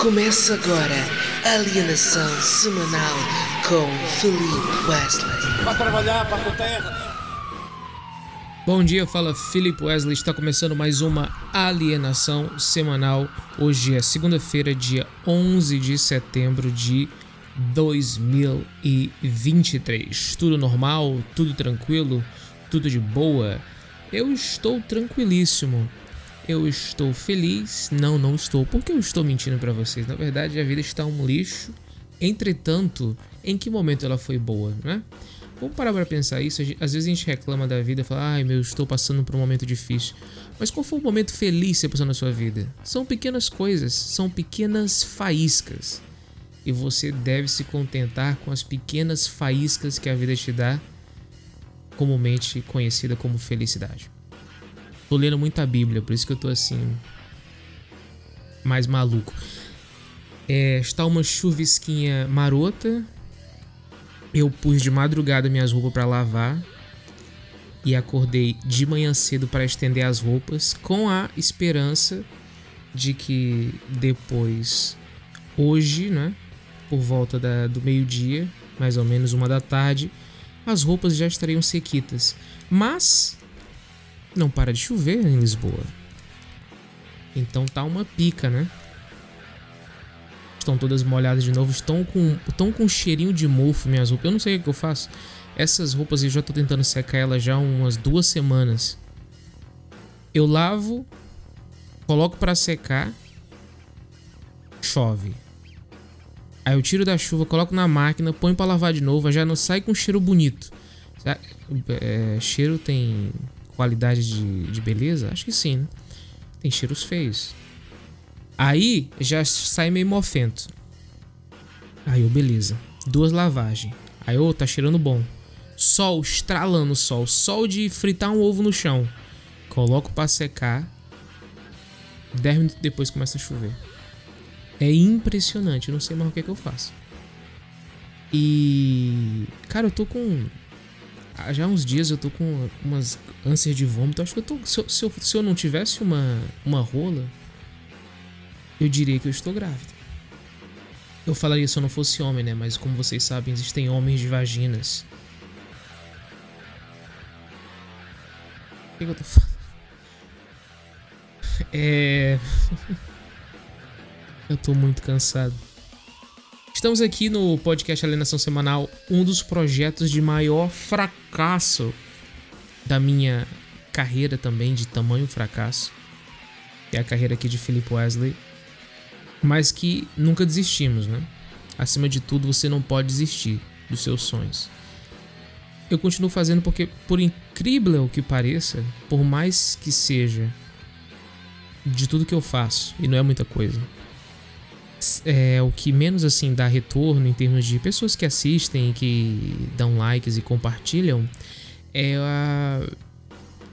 Começa agora Alienação Semanal com Felipe Wesley. Para trabalhar para a tua terra. Bom dia, fala Felipe Wesley. Está começando mais uma alienação semanal. Hoje é segunda-feira, dia 11 de setembro de 2023. Tudo normal? Tudo tranquilo? Tudo de boa? Eu estou tranquilíssimo. Eu estou feliz. Não, não estou. Por que eu estou mentindo para vocês? Na verdade, a vida está um lixo. Entretanto, em que momento ela foi boa, né? Vamos parar para pensar isso. Às vezes a gente reclama da vida, fala, ai meu, estou passando por um momento difícil. Mas qual foi o momento feliz que você passou na sua vida? São pequenas coisas, são pequenas faíscas. E você deve se contentar com as pequenas faíscas que a vida te dá, comumente conhecida como felicidade. Tô lendo muita Bíblia, por isso que eu tô assim. Mais maluco. É, está uma chuvisquinha marota. Eu pus de madrugada minhas roupas para lavar. E acordei de manhã cedo para estender as roupas, com a esperança de que depois, hoje, né? Por volta da, do meio-dia, mais ou menos uma da tarde, as roupas já estariam sequitas. Mas não para de chover em Lisboa. Então tá uma pica, né? Estão todas molhadas de novo, estão com, estão com um cheirinho de mofo minhas roupas. Eu não sei o que eu faço. Essas roupas eu já tô tentando secar elas já há umas duas semanas. Eu lavo, coloco para secar, chove. Aí eu tiro da chuva, coloco na máquina, ponho para lavar de novo, já não sai com cheiro bonito. É, cheiro tem qualidade de, de beleza? Acho que sim, né? Tem cheiros feios. Aí já sai meio mofento. Aí, oh, beleza. Duas lavagens. Aí, ô, tá cheirando bom. Sol, estralando sol. Sol de fritar um ovo no chão. Coloco para secar. Dez minutos depois começa a chover. É impressionante. Eu não sei mais o que, é que eu faço. E. Cara, eu tô com já há uns dias eu tô com umas ânsias de vômito. Acho que eu tô. Se eu, se eu, se eu não tivesse uma, uma rola, eu diria que eu estou grávida. Eu falaria se eu não fosse homem, né? Mas como vocês sabem, existem homens de vaginas. O que, que eu tô falando? É. eu tô muito cansado. Estamos aqui no podcast Alienação Semanal, um dos projetos de maior fracasso da minha carreira também, de tamanho fracasso. É a carreira aqui de Philip Wesley. Mas que nunca desistimos, né? Acima de tudo, você não pode desistir dos seus sonhos. Eu continuo fazendo porque, por incrível que pareça, por mais que seja de tudo que eu faço, e não é muita coisa, é o que menos assim dá retorno em termos de pessoas que assistem, que dão likes e compartilham, é a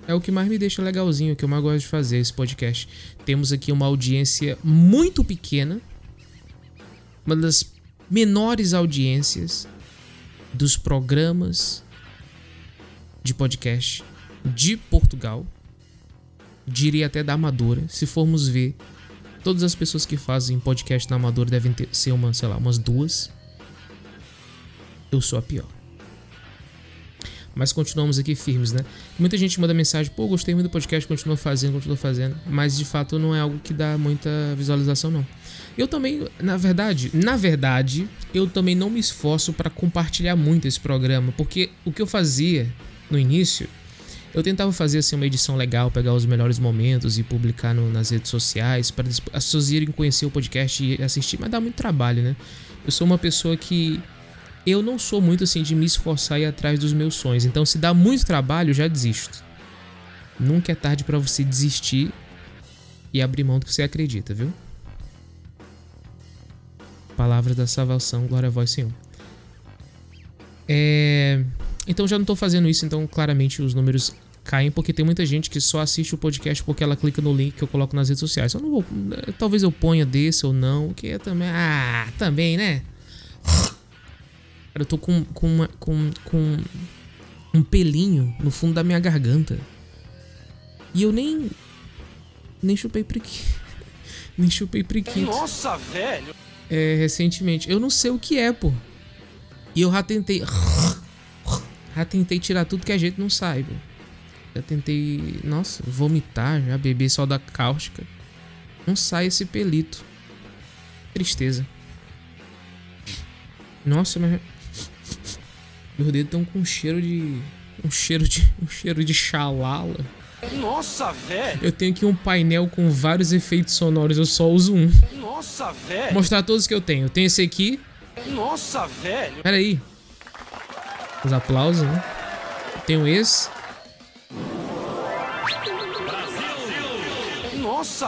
é o que mais me deixa legalzinho, que eu mais gosto de fazer esse podcast. Temos aqui uma audiência muito pequena, uma das menores audiências dos programas de podcast de Portugal, diria até da Amadora, se formos ver Todas as pessoas que fazem podcast na Amador devem ter, ser uma, sei lá, umas duas. Eu sou a pior. Mas continuamos aqui firmes, né? Muita gente manda mensagem, pô, gostei muito do podcast, continua fazendo, continua fazendo. Mas de fato não é algo que dá muita visualização, não. Eu também, na verdade, na verdade, eu também não me esforço para compartilhar muito esse programa, porque o que eu fazia no início eu tentava fazer assim uma edição legal, pegar os melhores momentos e publicar no, nas redes sociais para as pessoas irem conhecer o podcast e assistir, mas dá muito trabalho, né? Eu sou uma pessoa que eu não sou muito assim de me esforçar e ir atrás dos meus sonhos. Então, se dá muito trabalho, já desisto. Nunca é tarde para você desistir e abrir mão do que você acredita, viu? Palavras da salvação, glória a vós, Senhor. É... Então já não estou fazendo isso, então claramente os números caem porque tem muita gente que só assiste o podcast porque ela clica no link que eu coloco nas redes sociais. Eu não vou, talvez eu ponha desse ou não, que é também, ah, também, né? Eu tô com com, uma, com com um pelinho no fundo da minha garganta. E eu nem nem chupei preguiça. Nem chupei priquito. Nossa, velho! É, recentemente. Eu não sei o que é, pô. E eu já tentei. Já tentei tirar tudo que a gente não sai, pô. Já tentei. Nossa, vomitar, já beber só da cáustica. Não sai esse pelito. Tristeza. Nossa, mas. Meus dedos estão com um cheiro de. Um cheiro de. Um cheiro de xalala. Nossa, velho! Eu tenho aqui um painel com vários efeitos sonoros, eu só uso um. Nossa, velho! mostrar todos que eu tenho. Eu tenho esse aqui. Nossa, velho! Pera aí. Os aplausos, né? Eu tenho esse.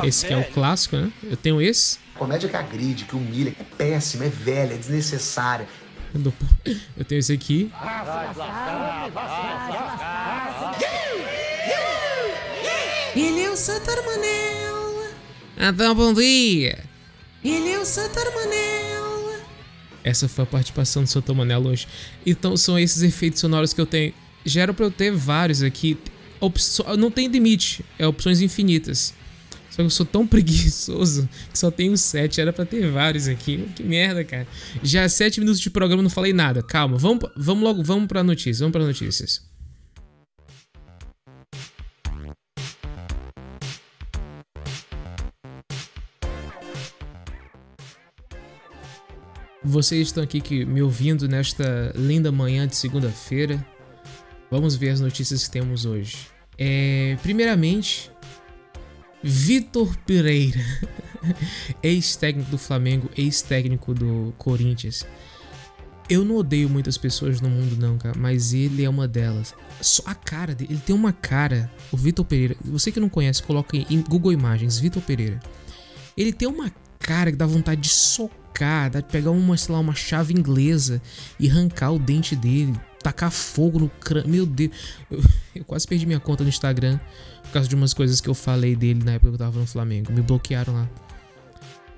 Esse que é o clássico, né? Eu tenho esse. Comédia que agride, que humilha, que é péssima, é velha, é desnecessária. Eu tenho esse aqui. Ele é o Santar Manel. Então, bom dia. Ele é o Santar Manel. Essa foi a participação do Soto Manelo hoje. Então, são esses efeitos sonoros que eu tenho. Já era pra eu ter vários aqui. Opso- Não tem limite. É opções infinitas. Eu sou tão preguiçoso que só tenho sete. Era pra ter vários aqui. Que merda, cara. Já sete minutos de programa não falei nada. Calma. Vamos, vamos logo. Vamos pra notícias. Vamos pra notícias. Vocês estão aqui que, me ouvindo nesta linda manhã de segunda-feira. Vamos ver as notícias que temos hoje. É, primeiramente, Vitor Pereira, ex-técnico do Flamengo, ex-técnico do Corinthians. Eu não odeio muitas pessoas no mundo, não, cara, mas ele é uma delas. Só a cara dele, ele tem uma cara. O Vitor Pereira, você que não conhece, coloca em Google Imagens, Vitor Pereira. Ele tem uma cara que dá vontade de socar, dá de pegar uma, sei lá, uma chave inglesa e arrancar o dente dele, tacar fogo no crânio. Meu Deus, eu, quase perdi minha conta no Instagram por causa de umas coisas que eu falei dele na época que eu tava no Flamengo. Me bloquearam lá.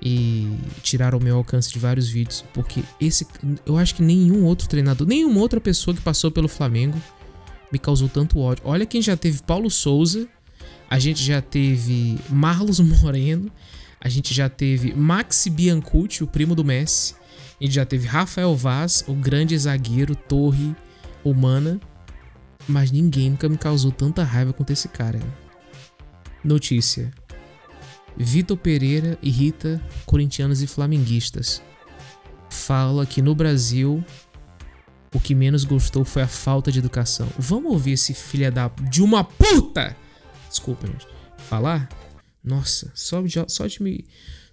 E tiraram o meu alcance de vários vídeos. Porque esse. Eu acho que nenhum outro treinador, nenhuma outra pessoa que passou pelo Flamengo me causou tanto ódio. Olha quem já teve Paulo Souza. A gente já teve Marlos Moreno. A gente já teve Maxi Biancucci, o primo do Messi. A gente já teve Rafael Vaz, o grande zagueiro, torre humana. Mas ninguém nunca me causou tanta raiva quanto esse cara. Notícia. Vitor Pereira irrita corintianos e flamenguistas. Fala que no Brasil o que menos gostou foi a falta de educação. Vamos ouvir esse filho da de uma puta. Desculpa, gente. Falar? Nossa, só de, só de me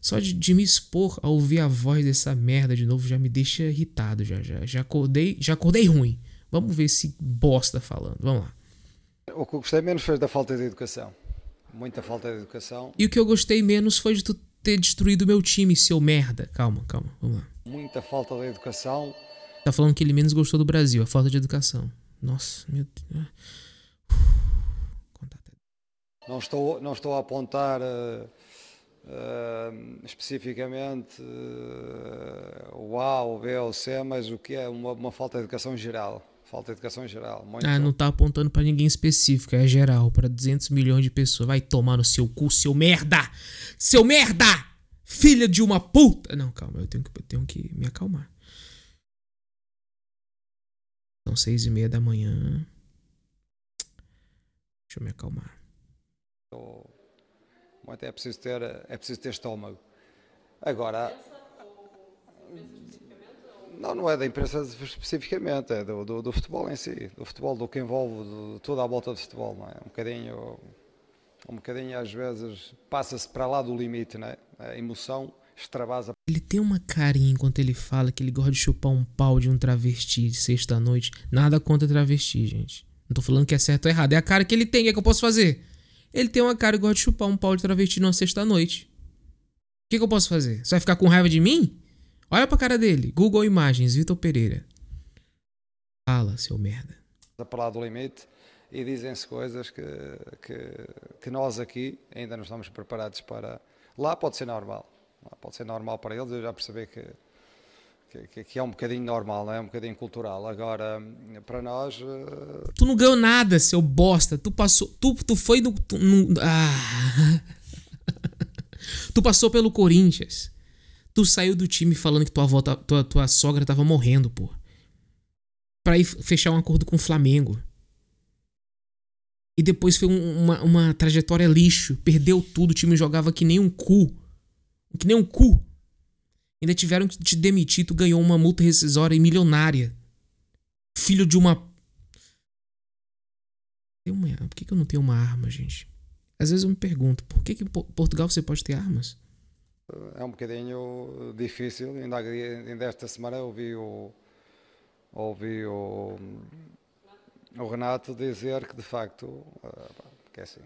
só de, de me expor a ouvir a voz dessa merda de novo já me deixa irritado já já já acordei, já acordei ruim. Vamos ver esse bosta falando. Vamos lá. O que eu gostei menos foi da falta de educação. Muita falta de educação, E o que eu gostei menos foi de tu ter destruído o meu time, seu merda. Calma, calma. Vamos lá. muita falta de educação. Tá falando que ele menos gostou do Brasil, a falta de educação. Nossa, meu Deus. Até- Não estou, não estou a apontar eh, eh, especificamente eh, o A, o B ou o C, mas o que é uma, uma falta de educação geral. Falta educação geral. Muito. Ah, não tá apontando pra ninguém específico, é geral, pra 200 milhões de pessoas. Vai tomar no seu cu, seu merda! Seu merda! Filha de uma puta! Não, calma, eu tenho que, eu tenho que me acalmar. São seis e meia da manhã. Deixa eu me acalmar. Muito é preciso ter, é preciso ter estômago. Agora. Não, não é da imprensa especificamente, é do, do, do futebol em si, do futebol, do que envolve do, toda a volta do futebol, não é? Um bocadinho, um bocadinho às vezes passa-se para lá do limite, não é? A emoção extravasa Ele tem uma carinha enquanto ele fala que ele gosta de chupar um pau de um travesti sexta-noite. Nada contra travesti, gente. Não tô falando que é certo ou errado. É a cara que ele tem. O que, é que eu posso fazer? Ele tem uma cara e gosta de chupar um pau de travesti numa sexta-noite. O que, que eu posso fazer? Você vai ficar com raiva de mim? Olha pra cara dele. Google Imagens, Vitor Pereira. Fala, seu merda. para lá do limite e dizem-se coisas que, que, que nós aqui ainda não estamos preparados para. Lá pode ser normal, lá pode ser normal para eles, eu já percebi que, que- que, é um bocadinho normal, não é? um bocadinho cultural. Agora, para nós, eh, Tu não ganhou nada, seu bosta. Tu passou. Tu, tu foi no. tu- no- ah. Tu passou pelo Corinthians. Tu saiu do time falando que tua, avó, tá- tua, tua sogra tava morrendo, pô. Pra ir fechar um acordo com o Flamengo. E depois foi um- uma, uma trajetória lixo. Perdeu tudo, o time jogava que nem um cu. Que nem um cu. Ainda tiveram que te demitir, tu ganhou uma multa rescisória e milionária. Filho de uma. Uma- Por que, que eu não tenho uma arma, gente? Às vezes eu me pergunto, por que, que em Po- Portugal você pode ter armas? É um bocadinho difícil. Ainda, ainda esta semana ouvi o, ouvi o, o Renato dizer que de facto, pá, que é assim,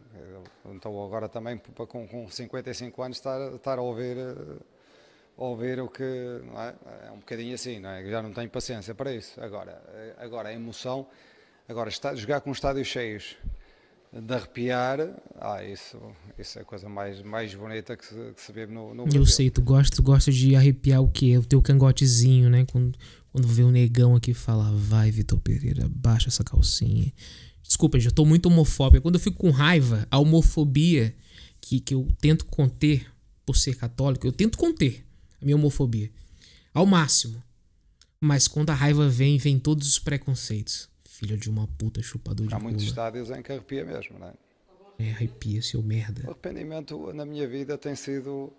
então agora também com, com 55 anos estar, estar a ouvir, eh, ouvir o que é? é um bocadinho assim, não é? Já não tenho paciência para isso. Agora, eh, agora a emoção, agora está, jogar com estádios cheios de arrepiar, ah, isso, isso é a coisa mais, mais bonita que se, que se vê no, no Eu sei, tu gosta, tu gosta de arrepiar o quê? O teu cangotezinho, né? Quando, quando vê o negão aqui falar, vai, Vitor Pereira, baixa essa calcinha. Desculpa, eu tô muito homofóbico. Quando eu fico com raiva, a homofobia que, que eu tento conter por ser católico, eu tento conter a minha homofobia ao máximo. Mas quando a raiva vem, vem todos os preconceitos. Filho de uma puta chupador de Há muitos rola. estádios em que arrepia mesmo, não é? É, arrepia, seu merda. O arrependimento na minha vida tem sido.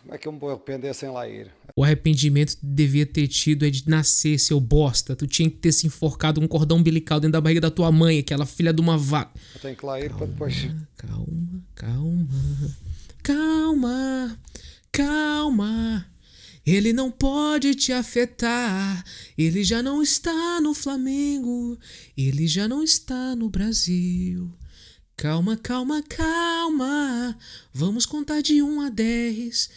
Como é que eu me vou arrepender sem lá ir? O arrependimento devia ter tido é de nascer, seu bosta. Tu tinha que ter se enforcado um cordão umbilical dentro da barriga da tua mãe, aquela filha de uma vaca. Eu tenho que lá ir para depois. Calma, calma, calma, calma. Ele não pode te afetar. Ele já não está no Flamengo. Ele já não está no Brasil. Calma, calma, calma. Vamos contar de 1 a 10.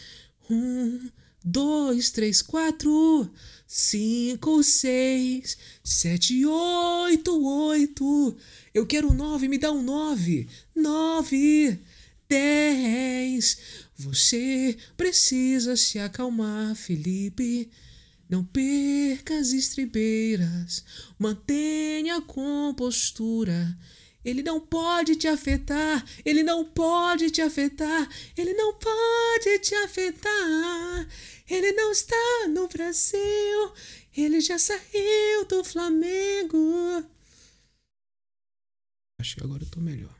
Um, dois, três, quatro, cinco, seis, sete, oito, oito. Eu quero nove, me dá um nove. Nove, dez. Você precisa se acalmar, Felipe. Não perca as estribeiras. Mantenha a compostura. Ele não pode te afetar. Ele não pode te afetar. Ele não pode te afetar. Ele não está no Brasil. Ele já saiu do Flamengo. Acho que agora eu melhor.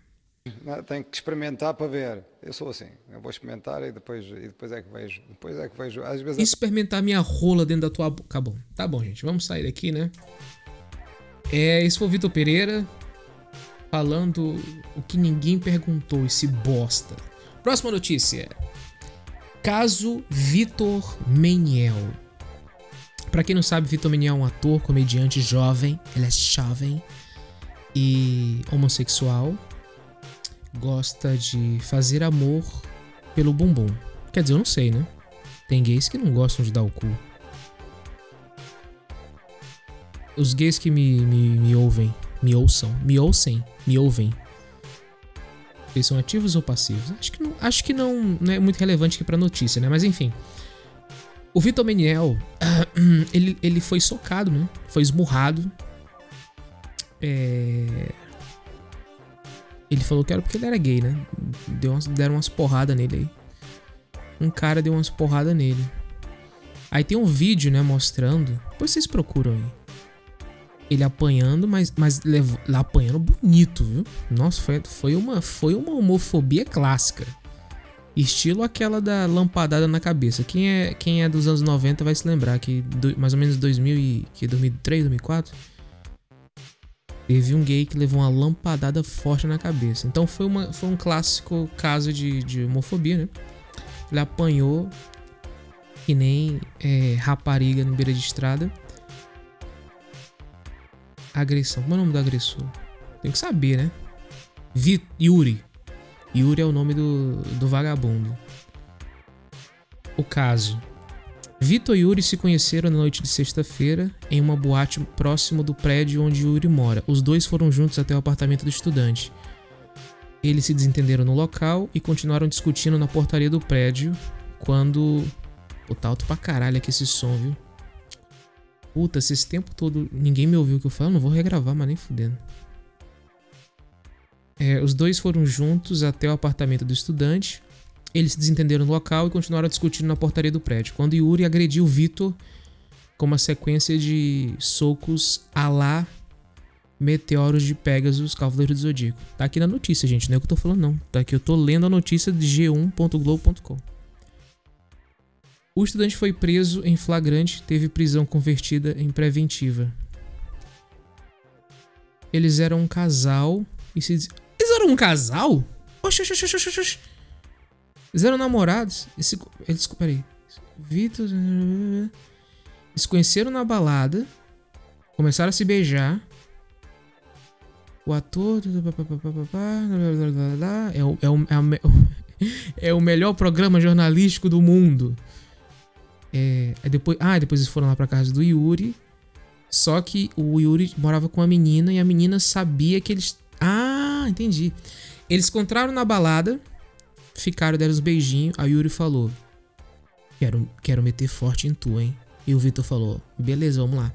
Tenho que experimentar para ver. Eu sou assim. Eu vou experimentar e depois, e depois é que vejo. Depois é que vejo. Às vezes E experimentar minha rola dentro da tua boca. Tá bom, tá bom, gente. Vamos sair daqui, né? É, esse foi o Vitor Pereira falando o que ninguém perguntou, esse bosta. Próxima notícia. Caso Vitor Meniel. Pra quem não sabe, Vitor Meniel é um ator, comediante jovem. Ele é jovem e homossexual. Gosta de fazer amor pelo bumbum. Quer dizer, eu não sei, né? Tem gays que não gostam de dar o cu. Os gays que me, me, me ouvem, me ouçam, me ouçam, me ouvem. Eles são ativos ou passivos? Acho que não, acho que não, não é muito relevante aqui pra notícia, né? Mas enfim. O Vitor Meniel, ele, ele foi socado, né? Foi esmurrado. É... Ele falou que era porque ele era gay, né? Deu umas, deram umas porradas nele aí um cara deu umas porradas nele. Aí tem um vídeo, né, mostrando. Depois vocês procuram aí. Ele apanhando, mas, mas lev- lá apanhando bonito, viu? Nossa, foi, foi, uma, foi uma homofobia clássica. Estilo aquela da lampadada na cabeça. Quem é, quem é dos anos 90 vai se lembrar que do- mais ou menos 2000 e, que 2003, 2004 teve um gay que levou uma lampadada forte na cabeça. Então foi, uma, foi um clássico caso de, de homofobia, né? Ele apanhou que nem é, rapariga no beira de estrada. Agressão. Como é o nome do agressor? Tem que saber, né? Vi Yuri. Yuri é o nome do, do vagabundo. O caso. Vitor e Yuri se conheceram na noite de sexta-feira em uma boate próximo do prédio onde Yuri mora. Os dois foram juntos até o apartamento do estudante. Eles se desentenderam no local e continuaram discutindo na portaria do prédio quando. Pô, tá alto pra caralho aqui esse som, viu? Puta, se esse tempo todo ninguém me ouviu o que eu falo, não vou regravar, mas nem fudendo. É, os dois foram juntos até o apartamento do estudante. Eles se desentenderam no local e continuaram discutindo na portaria do prédio. Quando Yuri agrediu Vitor com uma sequência de socos a lá Meteoros de Pegasus, Cavaleiro do Zodíaco. Tá aqui na notícia, gente. Não é o que eu tô falando, não. Tá aqui, eu tô lendo a notícia de g1.globo.com. O estudante foi preso em flagrante, teve prisão convertida em preventiva. Eles eram um casal e se. Eles eram um casal? Oxi, oxi, oxi, oxi, oxi. Eles eram namorados. e se- Eles. Peraí. Vitor. Eles conheceram na balada. Começaram a se beijar. O ator. É o, é o, é me- é o melhor programa jornalístico do mundo. É, depois, ah, depois eles foram lá pra casa do Yuri. Só que o Yuri morava com a menina e a menina sabia que eles. Ah, entendi. Eles encontraram na balada, ficaram, deram os beijinhos. A Yuri falou: Quero, quero meter forte em tu, hein? E o Vitor falou: Beleza, vamos lá.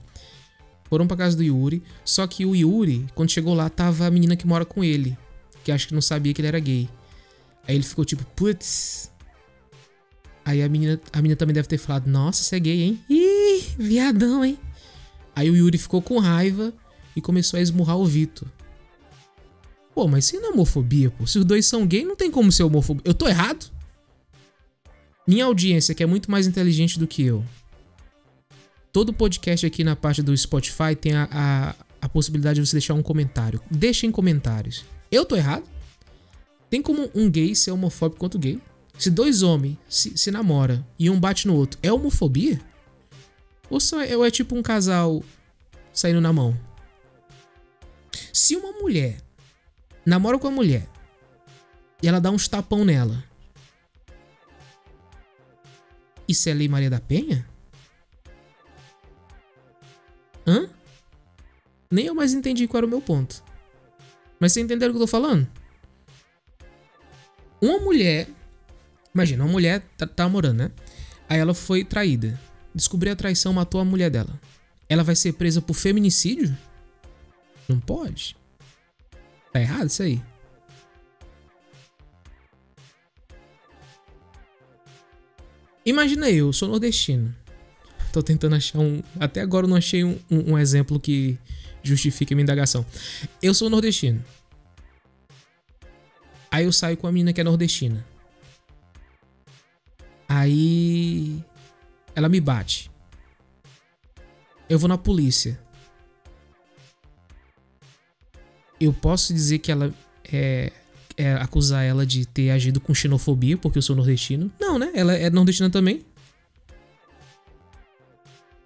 Foram pra casa do Yuri. Só que o Yuri, quando chegou lá, tava a menina que mora com ele. Que acho que não sabia que ele era gay. Aí ele ficou tipo, putz. Aí a menina, a menina também deve ter falado, nossa, você é gay, hein? Ih, viadão, hein? Aí o Yuri ficou com raiva e começou a esmurrar o Vitor. Pô, mas isso não é homofobia, pô. Se os dois são gay, não tem como ser homofobia. Eu tô errado? Minha audiência, que é muito mais inteligente do que eu. Todo podcast aqui na parte do Spotify tem a, a, a possibilidade de você deixar um comentário. Deixa em comentários. Eu tô errado? Tem como um gay ser homofóbico quanto gay? Se dois homens se, se namoram e um bate no outro, é homofobia? Ou, só é, ou é tipo um casal saindo na mão? Se uma mulher namora com uma mulher e ela dá uns tapão nela, isso é Lei Maria da Penha? Hã? Nem eu mais entendi qual era o meu ponto. Mas vocês entenderam o que eu tô falando? Uma mulher. Imagina, uma mulher tá, tá namorando, né? Aí ela foi traída. Descobriu a traição, matou a mulher dela. Ela vai ser presa por feminicídio? Não pode. Tá errado isso aí. Imagina eu, sou nordestino. Tô tentando achar um. Até agora eu não achei um, um- um exemplo que justifique a minha indagação. Eu sou nordestino. Aí eu saio com a menina que é nordestina. Aí. Ela me bate. Eu vou na polícia. Eu posso dizer que ela é, é acusar ela de ter agido com xenofobia porque eu sou nordestino? Não, né? Ela é nordestina também.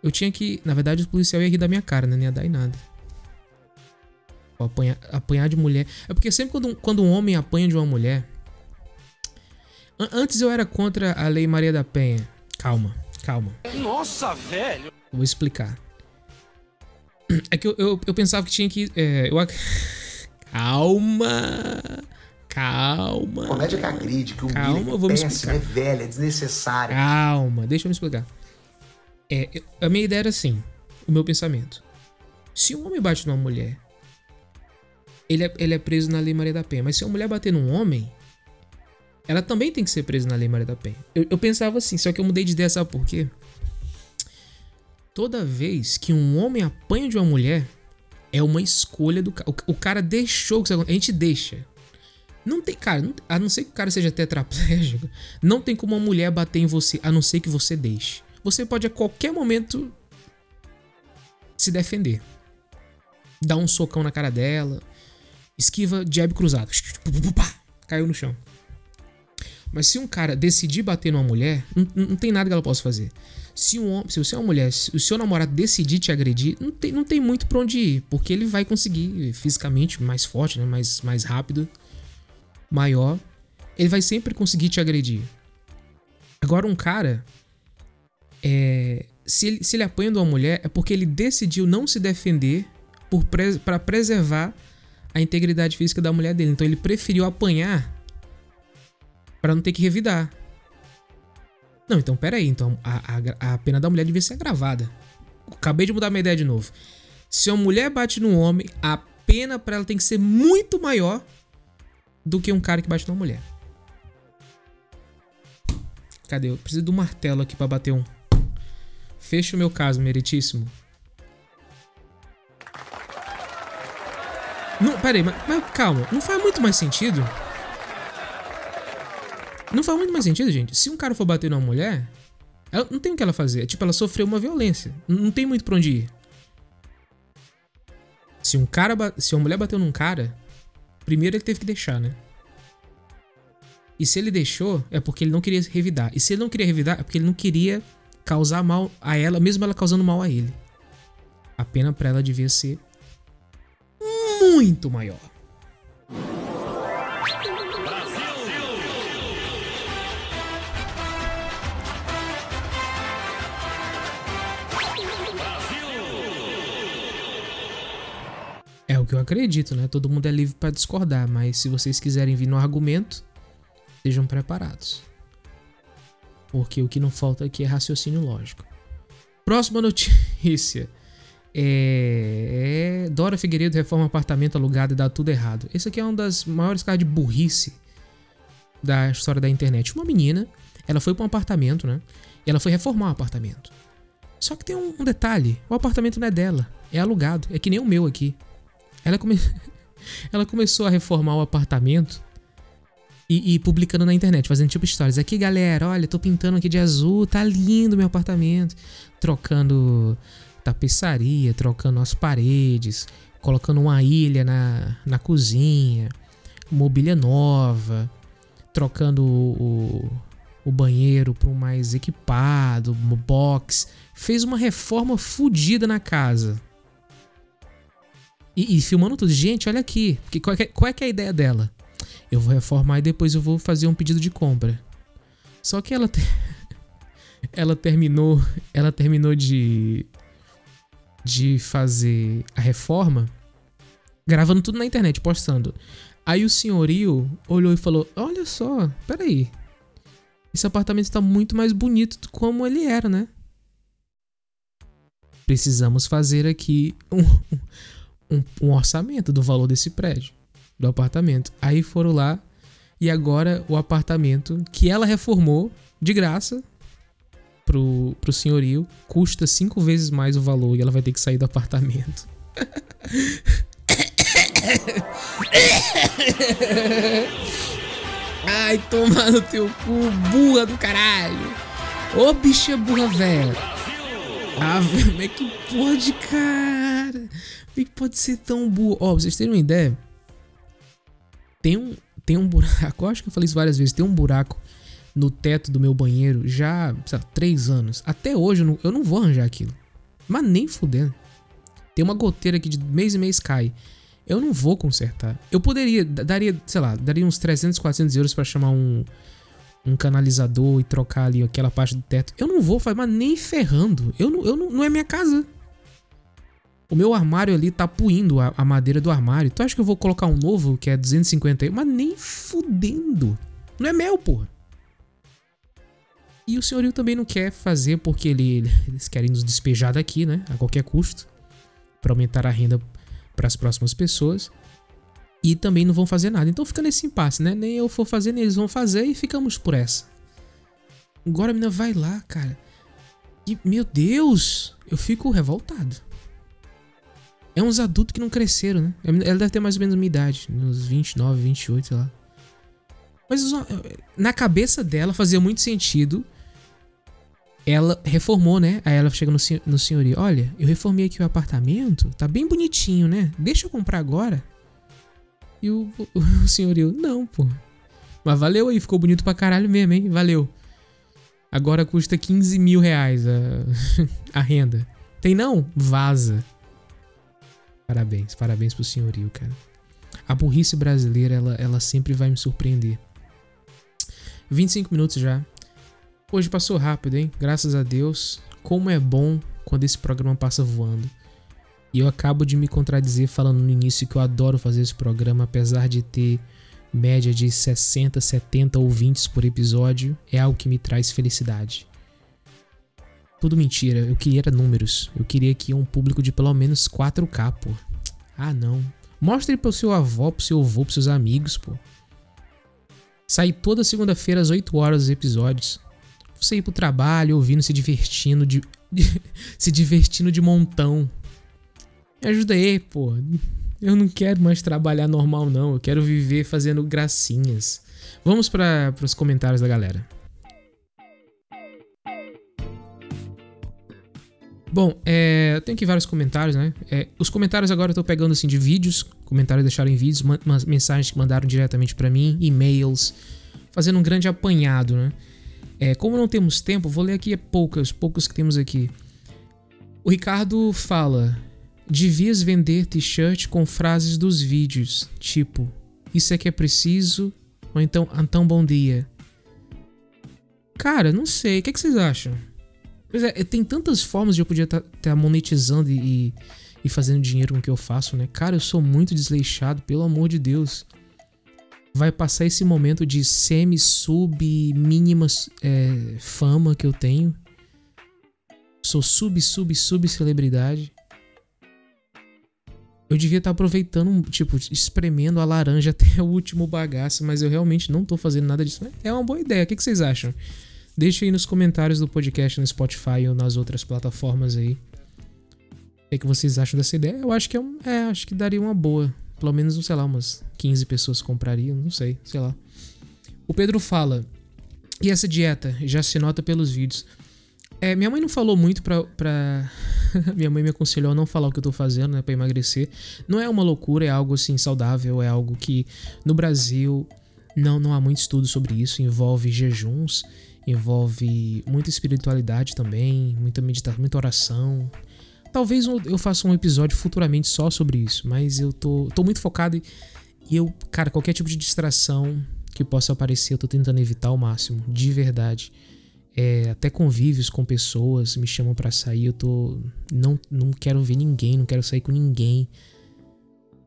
Eu tinha que. Na verdade, o policial ia rir da minha cara, né? Não ia dar em nada. Apanhar, apanhar de mulher. É porque sempre quando, um- quando um homem apanha de uma mulher. An- Antes eu era contra a Lei Maria da Penha. Calma, calma. Nossa, velho. Vou explicar. É que eu, eu, eu pensava que tinha que. é, eu Calma! Calma! Comédia que agride, que humilha, Calma, que é péssima, explicar. é velha, é desnecessária. Calma, deixa eu me explicar. É, eu- a minha ideia era assim, o meu pensamento. Se um homem bate numa mulher, ele é, ele é preso na Lei Maria da Penha. Mas se uma mulher bater num homem, ela também tem que ser presa na Lei Maria da Penha. Eu, eu pensava assim, só que eu mudei de ideia, sabe por quê? Toda vez que um homem apanha de uma mulher, é uma escolha do cara. O, cara deixou que isso aconteça. A gente deixa. Não tem, cara, não- a não ser que o cara seja tetraplégico, não tem como uma mulher bater em você, a não ser que você deixe. Você pode a qualquer momento se defender. Dar um socão na cara dela, esquiva jab cruzado. Caiu no chão. Mas se um cara decidir bater numa mulher, não, não tem nada que ela possa fazer. Se, um, se você é uma mulher, se o seu namorado decidir te agredir, não tem, não tem muito pra onde ir. Porque ele vai conseguir fisicamente mais forte, né? mais, mais rápido maior, ele vai sempre conseguir te agredir. Agora, um cara, é, se, ele, se ele apanha de uma mulher, é porque ele decidiu não se defender para preservar a integridade física da mulher dele. Então, ele preferiu apanhar para não ter que revidar. Não, então peraí. Então, a, a, a pena da mulher devia ser agravada. Acabei de mudar minha ideia de novo. Se uma mulher bate no homem, a pena para ela tem que ser muito maior do que um cara que bate numa mulher. Cadê? Eu preciso de um martelo aqui pra bater um. Fecha o meu caso, meritíssimo. Não, pera aí, mas, mas calma. Não faz muito mais sentido? Não faz muito mais sentido, gente. Se um cara for bater numa mulher, ela, não tem o que ela fazer. Tipo, ela sofreu uma violência. Não, tem muito pra onde ir. Se um cara. Se uma mulher bateu num cara, primeiro ele teve que deixar, né? E se ele deixou, é porque ele não queria revidar. E se ele não queria revidar, é porque ele não queria causar mal a ela, mesmo ela causando mal a ele. A pena pra ela devia ser muito maior. Que eu acredito, né? Todo mundo é livre pra discordar, mas se vocês quiserem vir no argumento, estejam preparados. Porque o que não falta aqui é raciocínio lógico. Próxima notícia. É... é Dora Figueiredo reforma apartamento alugado e dá tudo errado. Esse aqui é um das maiores caras de burrice da história da internet. Uma menina, ela foi para um apartamento, né? E ela foi reformar o apartamento. Só que tem um detalhe: o apartamento não é dela, é alugado. É que nem o meu aqui. Ela, come... ela começou a reformar o apartamento e, e publicando na internet, fazendo tipo stories. Aqui, galera, olha, tô pintando aqui de azul, tá lindo meu apartamento. Trocando tapeçaria, trocando as paredes, colocando uma ilha na, na cozinha, mobília nova, trocando o, o banheiro para um mais equipado, box. Fez uma reforma fodida na casa. E, e filmando tudo. Gente, olha aqui. Que, qual, é, que- qual é que é a ideia dela? Eu vou reformar e depois eu vou fazer um pedido de compra. Só que ela te- ela terminou, ela terminou de de fazer a reforma gravando tudo na internet, postando. Aí o senhorio olhou e falou: "Olha só, peraí. Esse apartamento está muito mais bonito do como ele era, né? Precisamos fazer aqui um, um, um orçamento do valor desse prédio, do apartamento. Aí foram lá e agora o apartamento que ela reformou de graça pro, pro senhorio custa cinco vezes mais o valor e ela vai ter que sair do apartamento. Ai, toma no teu cu, burra do caralho. Ô bicha burra velha. Ah, como é que pode, cara? Que pode ser tão burro? Ó, pra vocês terem uma ideia. Tem um, tem um buraco, acho que eu falei isso várias vezes. Tem um buraco no teto do meu banheiro já, sei lá, três anos. Até hoje eu não, eu não vou arranjar aquilo. Mas nem fudendo. Tem uma goteira que de mês em mês cai. Eu não vou consertar. Eu poderia, daria, sei lá, daria uns 300, 400 euros pra chamar um, um canalizador e trocar ali aquela parte do teto. Eu não vou fazer, mas nem ferrando. Eu não, eu não, não é minha casa. O meu armário ali tá puindo a, a madeira do armário. Tu acha que eu vou colocar um novo que é 250 euros? Mas nem fudendo. Não é meu, porra. E o senhorio também não quer fazer porque ele, eles querem nos despejar daqui, né? A qualquer custo. Pra aumentar a renda para as próximas pessoas. E também não vão fazer nada. Então fica nesse impasse, né? Nem eu for fazer, nem eles vão fazer e ficamos por essa. Agora a menina vai lá, cara. E, meu Deus! Eu fico revoltado. É uns adultos que não cresceram, né? Ela deve ter mais ou menos a minha idade. Uns 29, 28, sei lá. Mas os- na cabeça dela fazia muito sentido. Ela reformou, né? Aí ela chega no, sen- no senhorio. Olha, eu reformei aqui o apartamento. Tá bem bonitinho, né? Deixa eu comprar agora. E o, o, o senhorio, não, pô. Mas valeu aí, ficou bonito pra caralho mesmo, hein? Valeu. Agora custa 15 mil reais a, a renda. Tem não? Vaza. Parabéns, parabéns pro senhorio, cara. A burrice brasileira, ela, ela sempre vai me surpreender. 25 minutos já. Hoje passou rápido, hein? Graças a Deus. Como é bom quando esse programa passa voando. E eu acabo de me contradizer falando no início que eu adoro fazer esse programa, apesar de ter média de 60, 70 ouvintes por episódio, é algo que me traz felicidade. Tudo mentira, eu queria números. Eu queria que um público de pelo menos 4K, pô. Ah, não. Mostre pro seu avó, pro seu avô, pros seus amigos, pô. Sai toda segunda-feira às 8 horas os episódios. Você ir pro trabalho, ouvindo, se divertindo, de, de- se divertindo de montão. Me ajuda aí, pô. Eu não quero mais trabalhar normal, não. Eu quero viver fazendo gracinhas. Vamos para os comentários da galera. Bom, é, tenho aqui vários comentários, né? É, os comentários agora eu tô pegando assim de vídeos, comentários deixaram em vídeos, mensagens que mandaram diretamente pra mim, e-mails, fazendo um grande apanhado, né? É, como não temos tempo, vou ler aqui poucas, poucos que temos aqui. O Ricardo fala: devias vender t-shirt com frases dos vídeos, tipo, isso é que é preciso, ou então, então bom dia. Cara, não sei, o que, que vocês acham? Pois é, tem tantas formas de eu podia estar monetizando e, e, fazendo dinheiro com o que eu faço, né? Cara, eu sou muito desleixado, pelo amor de Deus. Vai passar esse momento de semi, sub, mínima é, fama que eu tenho. Sou sub, sub, sub celebridade. Eu devia estar aproveitando, tipo, espremendo a laranja até o último bagaço, mas eu realmente não tô fazendo nada disso. É uma boa ideia. O que que vocês acham? Deixa aí nos comentários do podcast no Spotify ou nas outras plataformas aí. O que, que vocês acham dessa ideia? Eu acho que é, um, é, acho que daria uma boa. Pelo menos, sei lá, umas 15 pessoas comprariam, não sei, sei lá. O Pedro fala: "E essa dieta já se nota pelos vídeos. É, minha mãe não falou muito pra. pra... minha mãe me aconselhou a não falar o que eu tô fazendo, né, pra emagrecer. Não é uma loucura, é algo assim saudável, é algo que no Brasil não, não há muito estudo sobre isso. Envolve jejuns, envolve muita espiritualidade também, muita meditação, muita oração. Talvez eu faça um episódio futuramente só sobre isso, mas eu tô, tô muito focado e, e eu, cara, qualquer tipo de distração que possa aparecer, eu tô tentando evitar ao máximo, de verdade. É, até convívios com pessoas me chamam pra sair, eu tô. Não, não quero ver ninguém, não quero sair com ninguém.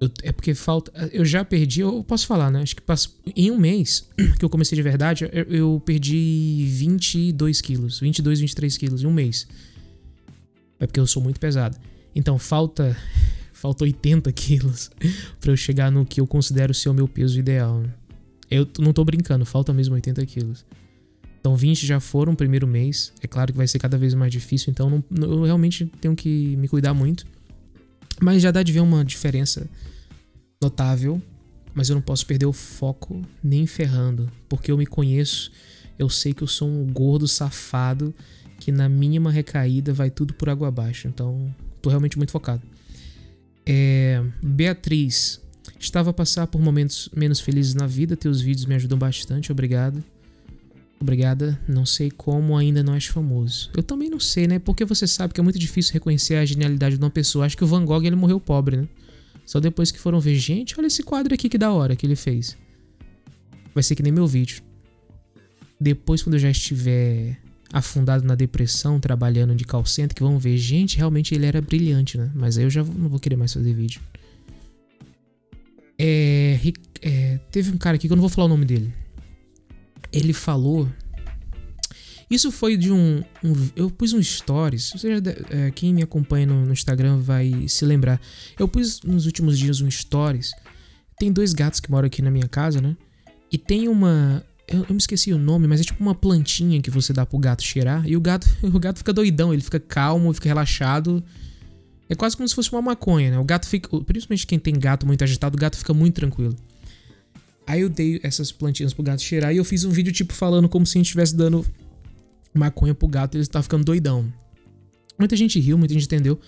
Eu- é porque falta. Eu já perdi, eu posso falar, né? Acho que pass- em um mês que eu comecei de verdade, eu, eu perdi 22 quilos, 22, 23 quilos em um mês. É porque eu sou muito pesado. Então falta. Falta 80 quilos pra eu chegar no que eu considero ser o meu peso ideal. né? Eu não tô brincando, falta mesmo 80 quilos. Então 20 já foram no primeiro mês. É claro que vai ser cada vez mais difícil, então não- eu realmente tenho que me cuidar muito. Mas já dá de ver uma diferença notável. Mas eu não posso perder o foco nem ferrando. Porque eu me conheço. Eu sei que eu sou um gordo safado. Que na mínima recaída vai tudo por água abaixo. Então, tô realmente muito focado. É, Beatriz. Estava a passar por momentos menos felizes na vida. Teus vídeos me ajudam bastante. Obrigado. Obrigada. Não sei como ainda não és famoso. Eu também não sei, né? Porque você sabe que é muito difícil reconhecer a genialidade de uma pessoa. Acho que o Van Gogh ele morreu pobre, né? Só depois que foram ver, gente, olha esse quadro aqui que da hora que ele fez. Vai ser que nem meu vídeo. Depois, quando eu já estiver afundado na depressão, trabalhando de call que vão ver, gente, realmente ele era brilhante, né? Mas aí eu já não vou querer mais fazer vídeo. É, é, teve um cara aqui que eu não vou falar o nome dele. Ele falou. Isso foi de um. um- eu pus um stories. De- é, quem me acompanha no, no Instagram vai se lembrar. Eu pus nos últimos dias um stories. Tem dois gatos que moram aqui na minha casa, né? E tem uma. Eu, eu me esqueci o nome, mas é tipo uma plantinha que você dá pro gato cheirar. E o gato, o gato fica doidão, ele fica calmo, fica relaxado. É quase como se fosse uma maconha, né? O gato fica. Principalmente quem tem gato muito agitado, o gato fica muito tranquilo. Aí eu dei essas plantinhas pro gato cheirar e eu fiz um vídeo tipo falando como se a gente estivesse dando maconha pro gato ele tava ficando doidão. Muita gente riu, muita gente entendeu.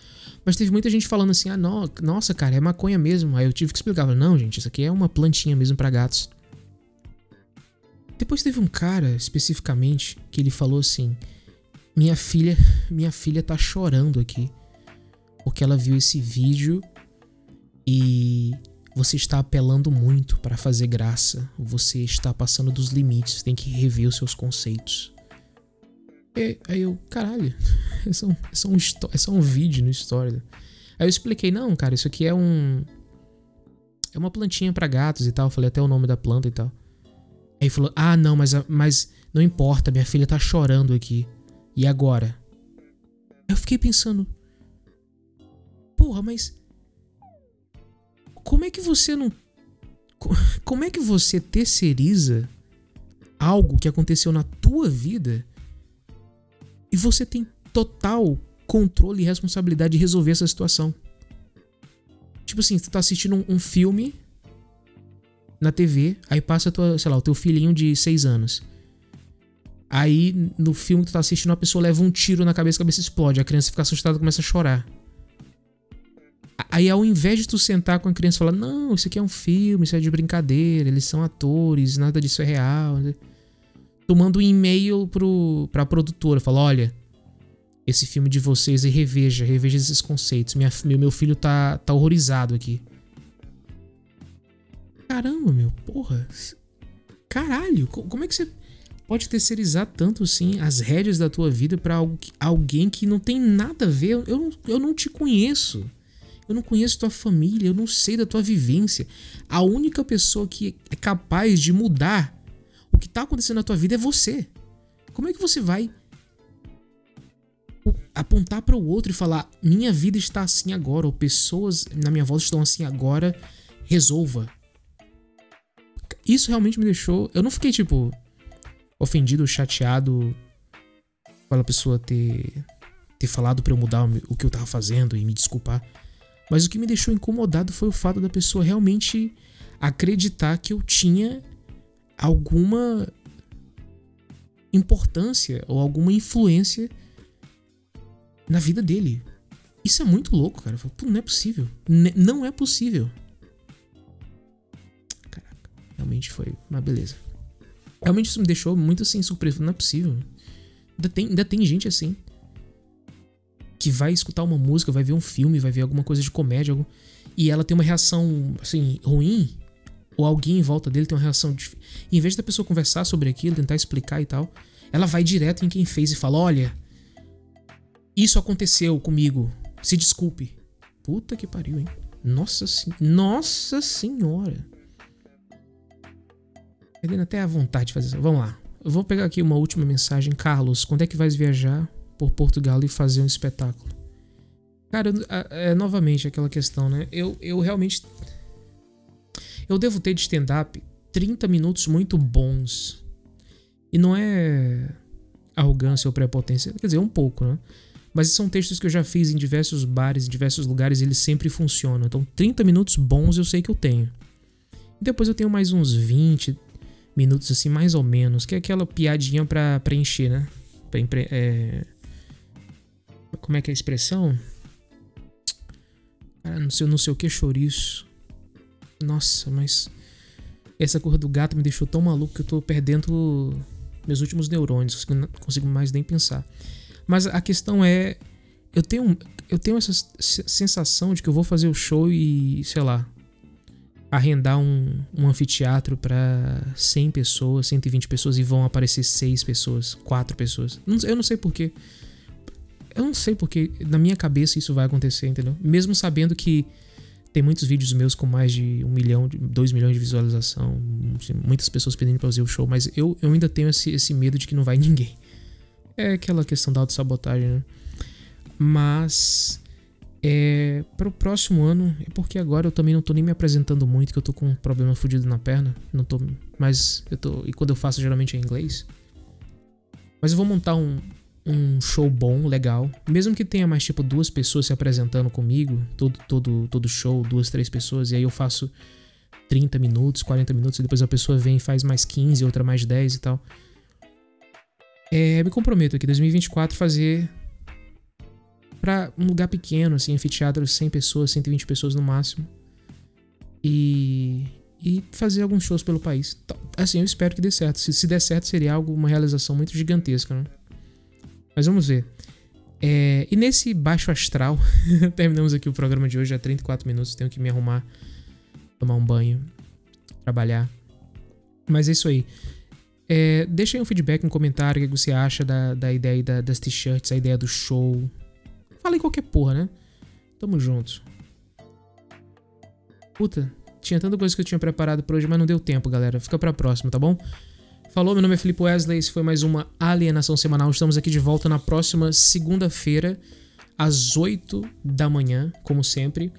Mas teve muita gente falando assim: ah, no- nossa, cara, é maconha mesmo. Aí eu tive que explicar: não, gente, isso aqui é uma plantinha mesmo pra gatos. Depois teve um cara, especificamente, que ele falou assim: minha filha, minha filha tá chorando aqui. Porque ela viu esse vídeo e você está apelando muito para fazer graça. Você está passando dos limites. Tem que rever os seus conceitos. Aí eu, caralho, é só, um, é, só um, é só um vídeo no Story. Aí eu expliquei, não, cara, isso aqui é um. É uma plantinha para gatos e tal. Eu falei até o nome da planta e tal. Aí falou, ah, não, mas, mas não importa, minha filha tá chorando aqui. E agora? Eu fiquei pensando. Porra, mas. Como é que você não. co- Como é que você terceiriza algo que aconteceu na tua vida E você tem total controle e responsabilidade de resolver essa situação. Tipo assim, tu tá assistindo um, um filme na TV, aí passa tua, sei lá, o teu filhinho de 6 anos. Aí no filme que tu tá assistindo, a pessoa leva um tiro na cabeça, a cabeça explode, a criança fica assustada e começa a chorar. Aí ao invés de tu sentar com a criança e falar, não, isso aqui é um filme, isso é de brincadeira, eles são atores, nada disso é real. Tu manda um e-mail pro, pra produtora, fala, olha, esse filme de vocês e reveja, reveja esses conceitos. Minha, meu, meu filho tá, tá horrorizado aqui. Caramba, meu, porra. Caralho, como é que você pode terceirizar tanto assim as rédeas da tua vida para alguém que não tem nada a ver? Eu, eu, não te conheço. Eu não conheço tua família, eu não sei da tua vivência. A única pessoa que é capaz de mudar que tá acontecendo na tua vida é você. Como é que você vai apontar para o outro e falar: minha vida está assim agora, ou pessoas na minha volta estão assim agora, resolva. Isso realmente me deixou. Eu não fiquei, tipo, ofendido, chateado pela pessoa ter, ter falado para eu mudar o que eu tava fazendo e me desculpar. Mas o que me deixou incomodado foi o fato da pessoa realmente acreditar que eu tinha alguma importância ou alguma influência na vida dele. Isso é muito louco, cara. Pô, não é possível. N não é possível. Caraca, realmente foi uma beleza. Realmente isso me deixou muito assim surpreso. Não é possível. Ainda tem, ainda tem gente assim. Que vai escutar uma música, vai ver um filme, vai ver alguma coisa de comédia. Algum, e ela tem uma reação assim, ruim. Ou alguém em volta dele tem uma reação. De, em vez da pessoa conversar sobre aquilo, tentar explicar e tal, ela vai direto em quem fez e fala: Olha, isso aconteceu comigo. Se desculpe. Puta que pariu, hein? Nossa, Nossa senhora. Perdendo até a vontade de fazer isso. Vamos lá. Eu vou pegar aqui uma última mensagem. Carlos, quando é que vais viajar por Portugal e fazer um espetáculo? Cara, é, novamente aquela questão, né? Eu, eu realmente. Eu devo ter de stand-up 30 minutos muito bons. E não é arrogância ou prepotência. Quer dizer, um pouco, né? Mas são textos que eu já fiz em diversos bares, em diversos lugares, eles sempre funcionam. Então, 30 minutos bons eu sei que eu tenho. E depois eu tenho mais uns 20 minutos, assim, mais ou menos, que é aquela piadinha pra preencher, né? Pra empre é... Como é que é a expressão? Cara, não sei, não sei o que, chouriço. Nossa, mas. Essa cor do gato me deixou tão maluco que eu tô perdendo meus últimos neurônios, não consigo mais nem pensar. Mas a questão é. Eu tenho, eu tenho essa sensação de que eu vou fazer o show e, sei lá, arrendar um, um anfiteatro para 100 pessoas, 120 pessoas e vão aparecer 6 pessoas, 4 pessoas. Eu não sei porquê. Eu não sei porque na minha cabeça isso vai acontecer, entendeu? Mesmo sabendo que tem muitos vídeos meus com mais de um milhão, dois milhões de visualização, assim, muitas pessoas pedindo pra fazer o show, mas eu, eu ainda tenho esse, esse medo de que não vai ninguém. É aquela questão da autossabotagem, né? Mas é, para o próximo ano, é porque agora eu também não tô nem me apresentando muito, que eu tô com um problema fudido na perna. Não tô. Mas eu tô. E quando eu faço geralmente é em inglês. Mas eu vou montar um, um show bom, legal. Mesmo que tenha mais tipo duas pessoas se apresentando comigo, todo, todo, todo show, duas, três pessoas, e aí eu faço 30 minutos, 40 minutos, e depois a pessoa vem e faz mais 15, outra mais 10 e tal. É, me comprometo aqui, 2024, fazer para um lugar pequeno, assim, anfiteatro, 100 pessoas, 120 pessoas no máximo. E, e fazer alguns shows pelo país. Assim, eu espero que dê certo. Se, se der certo, seria algo, uma realização muito gigantesca, né? Mas vamos ver. É, e nesse baixo astral, terminamos aqui o programa de hoje há 34 minutos. Tenho que me arrumar, tomar um banho, trabalhar. Mas é isso aí. É, deixa aí um feedback, um comentário, o que você acha da, da ideia da, das t-shirts, a ideia do show. Fala em qualquer porra, né? Tamo junto. Puta, tinha tanta coisa que eu tinha preparado pra hoje, mas não deu tempo, galera. Fica pra próxima, tá bom? Falou, meu nome é Felipe Wesley, esse foi mais uma Alienação Semanal. Estamos aqui de volta na próxima segunda-feira, às 8 da manhã, como sempre.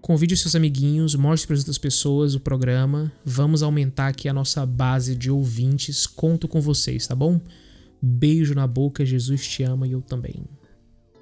Convide seus amiguinhos, mostre para outras pessoas o programa. Vamos aumentar aqui a nossa base de ouvintes. Conto com vocês, tá bom? Beijo na boca, Jesus te ama e eu também.